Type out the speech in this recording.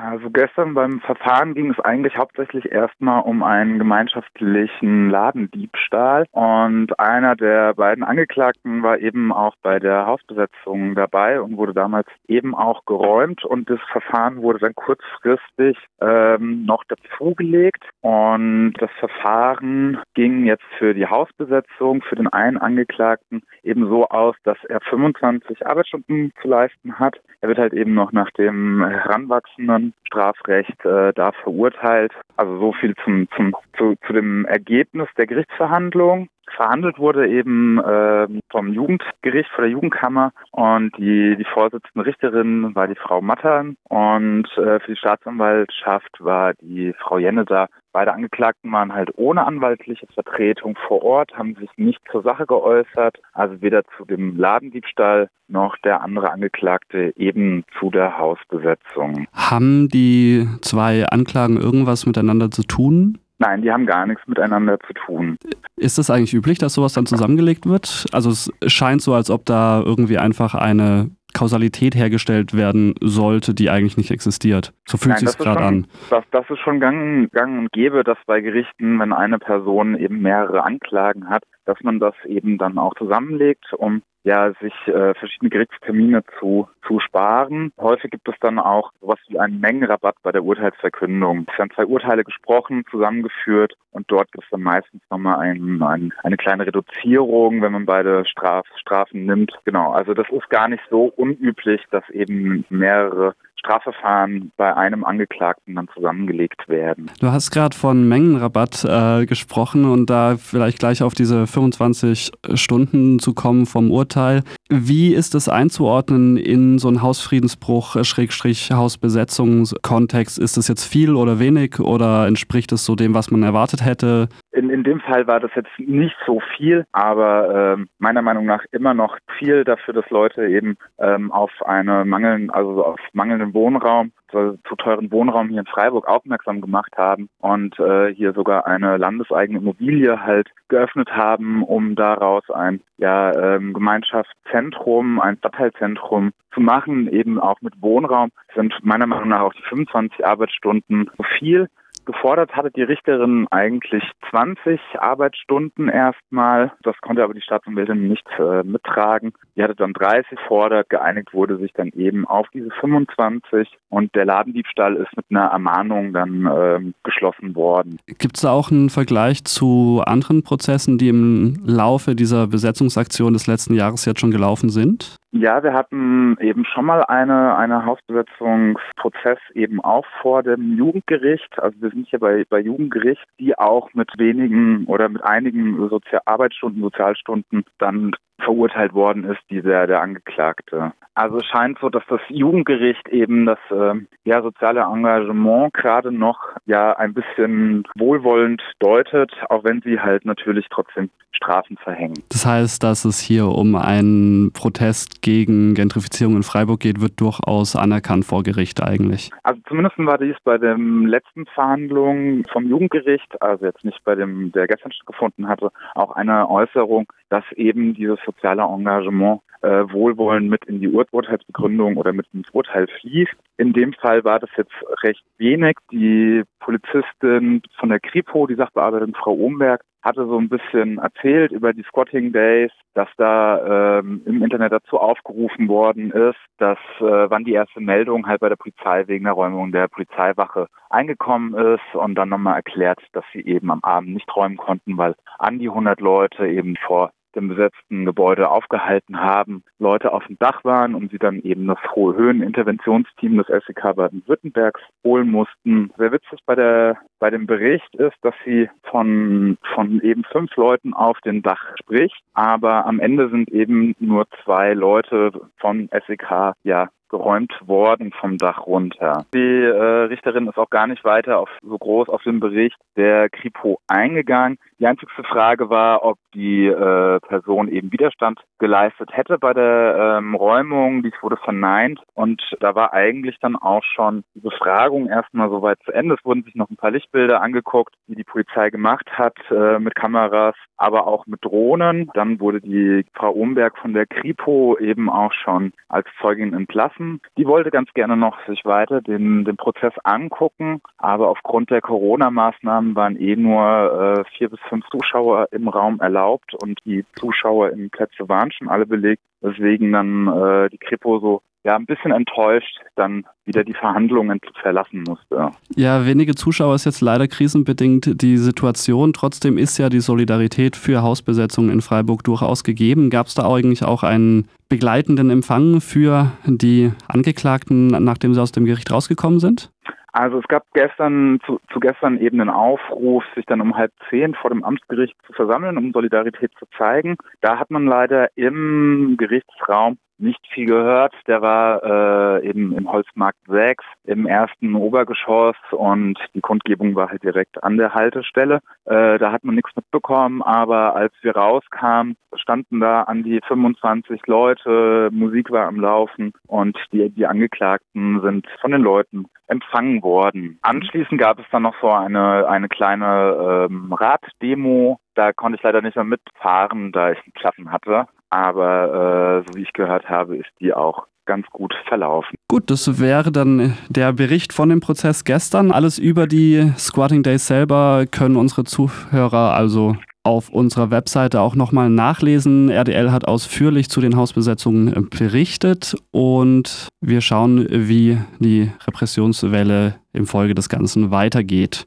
Also gestern beim Verfahren ging es eigentlich hauptsächlich erstmal um einen gemeinschaftlichen Ladendiebstahl. Und einer der beiden Angeklagten war eben auch bei der Hausbesetzung dabei und wurde damals eben auch geräumt. Und das Verfahren wurde dann kurzfristig ähm, noch dazugelegt. Und das Verfahren ging jetzt für die Hausbesetzung für den einen Angeklagten eben so aus, dass er 25 Arbeitsstunden zu leisten hat. Er wird halt eben noch nach dem heranwachsenden Strafrecht äh, da verurteilt. Also so viel zum, zum, zu, zu dem Ergebnis der Gerichtsverhandlung. Verhandelt wurde eben äh, vom Jugendgericht, vor der Jugendkammer und die, die Vorsitzende Richterin war die Frau Mattern und äh, für die Staatsanwaltschaft war die Frau Jenne da. Beide Angeklagten waren halt ohne anwaltliche Vertretung vor Ort, haben sich nicht zur Sache geäußert, also weder zu dem Ladendiebstahl noch der andere Angeklagte eben zu der Hausbesetzung. Haben die zwei Anklagen irgendwas miteinander zu tun? Nein, die haben gar nichts miteinander zu tun. Ist es eigentlich üblich, dass sowas dann zusammengelegt wird? Also es scheint so, als ob da irgendwie einfach eine Kausalität hergestellt werden sollte, die eigentlich nicht existiert. So fühlt sich gerade an. Das, das ist schon gang, gang und gäbe, dass bei Gerichten, wenn eine Person eben mehrere Anklagen hat, dass man das eben dann auch zusammenlegt, um ja, sich äh, verschiedene Gerichtstermine zu, zu sparen. Häufig gibt es dann auch sowas wie einen Mengenrabatt bei der Urteilsverkündung. Es werden zwei Urteile gesprochen, zusammengeführt und dort gibt es dann meistens nochmal ein, ein, eine kleine Reduzierung, wenn man beide Straf, Strafen nimmt. Genau, also das ist gar nicht so unüblich, dass eben mehrere Strafverfahren bei einem Angeklagten dann zusammengelegt werden. Du hast gerade von Mengenrabatt äh, gesprochen und da vielleicht gleich auf diese 25 Stunden zu kommen vom Urteil. Wie ist es einzuordnen in so einen Hausfriedensbruch, äh, Schrägstrich Hausbesetzungskontext? Ist es jetzt viel oder wenig oder entspricht es so dem, was man erwartet hätte? In, in dem Fall war das jetzt nicht so viel, aber äh, meiner Meinung nach immer noch viel dafür, dass Leute eben ähm, auf eine mangeln, also auf mangelnden Wohnraum, zu, zu teuren Wohnraum hier in Freiburg aufmerksam gemacht haben und äh, hier sogar eine landeseigene Immobilie halt geöffnet haben, um daraus ein ja, ähm, Gemeinschaftszentrum, ein Stadtteilzentrum zu machen, eben auch mit Wohnraum, sind meiner Meinung nach auch die 25 Arbeitsstunden so viel. Gefordert hatte die Richterin eigentlich 20 Arbeitsstunden erstmal. Das konnte aber die Staatsanwältin nicht äh, mittragen. Die hatte dann 30 fordert. Geeinigt wurde sich dann eben auf diese 25 und der Ladendiebstahl ist mit einer Ermahnung dann äh, geschlossen worden. Gibt es da auch einen Vergleich zu anderen Prozessen, die im Laufe dieser Besetzungsaktion des letzten Jahres jetzt schon gelaufen sind? Ja, wir hatten eben schon mal eine, eine Hausbesetzungsprozess eben auch vor dem Jugendgericht. Also wir sind hier bei, bei Jugendgericht, die auch mit wenigen oder mit einigen Sozial Arbeitsstunden, Sozialstunden dann verurteilt worden ist, dieser der Angeklagte. Also es scheint so, dass das Jugendgericht eben das äh, ja, soziale Engagement gerade noch ja ein bisschen wohlwollend deutet, auch wenn sie halt natürlich trotzdem Strafen verhängen. Das heißt, dass es hier um einen Protest gegen Gentrifizierung in Freiburg geht, wird durchaus anerkannt vor Gericht eigentlich. Also zumindest war dies bei den letzten Verhandlungen vom Jugendgericht, also jetzt nicht bei dem, der gestern stattgefunden hatte, auch eine Äußerung, dass eben dieses soziale Engagement äh, wohlwollend mit in die Ur Urteilsbegründung oder mit ins Urteil fließt. In dem Fall war das jetzt recht wenig. Die Polizistin von der Kripo, die Sachbearbeiterin Frau Ohmberg, hatte so ein bisschen erzählt über die Squatting Days, dass da ähm, im Internet dazu aufgerufen worden ist, dass äh, wann die erste Meldung halt bei der Polizei wegen der Räumung der Polizeiwache eingekommen ist und dann nochmal erklärt, dass sie eben am Abend nicht räumen konnten, weil an die 100 Leute eben vor dem besetzten Gebäude aufgehalten haben, Leute auf dem Dach waren und sie dann eben das hohe Höheninterventionsteam des SEK Baden-Württembergs holen mussten. Sehr witzig bei der bei dem Bericht ist, dass sie von von eben fünf Leuten auf dem Dach spricht, aber am Ende sind eben nur zwei Leute von SEK ja geräumt worden vom Dach runter. Die äh, Richterin ist auch gar nicht weiter auf, so groß auf den Bericht der Kripo eingegangen. Die einzigste Frage war, ob die äh, Person eben Widerstand geleistet hätte bei der ähm, Räumung. Dies wurde verneint und da war eigentlich dann auch schon die Befragung erstmal soweit zu Ende. Es wurden sich noch ein paar Lichtbilder angeguckt, die die Polizei gemacht hat äh, mit Kameras aber auch mit Drohnen. Dann wurde die Frau Umberg von der Kripo eben auch schon als Zeugin entlassen. Die wollte ganz gerne noch sich weiter den, den Prozess angucken, aber aufgrund der Corona-Maßnahmen waren eh nur äh, vier bis fünf Zuschauer im Raum erlaubt und die Zuschauer in Plätze waren schon alle belegt, weswegen dann äh, die Kripo so ja ein bisschen enttäuscht dann wieder die Verhandlungen verlassen musste. Ja, wenige Zuschauer ist jetzt leider krisenbedingt die Situation. Trotzdem ist ja die Solidarität für Hausbesetzungen in Freiburg durchaus gegeben. Gab es da eigentlich auch einen begleitenden Empfang für die Angeklagten, nachdem sie aus dem Gericht rausgekommen sind? Also es gab gestern zu, zu gestern eben einen Aufruf, sich dann um halb zehn vor dem Amtsgericht zu versammeln, um Solidarität zu zeigen. Da hat man leider im Gerichtsraum nicht viel gehört. Der war äh, eben im Holzmarkt 6 im ersten Obergeschoss und die Kundgebung war halt direkt an der Haltestelle. Äh, da hat man nichts mitbekommen, aber als wir rauskamen, standen da an die 25 Leute, Musik war am Laufen und die, die Angeklagten sind von den Leuten empfangen worden. Anschließend gab es dann noch so eine, eine kleine ähm, Raddemo. Da konnte ich leider nicht mehr mitfahren, da ich einen Platten hatte. Aber äh, so wie ich gehört habe, ist die auch ganz gut verlaufen. Gut, das wäre dann der Bericht von dem Prozess gestern. Alles über die Squatting Days selber können unsere Zuhörer also auf unserer Webseite auch nochmal nachlesen. RDL hat ausführlich zu den Hausbesetzungen berichtet und wir schauen, wie die Repressionswelle im Folge des Ganzen weitergeht.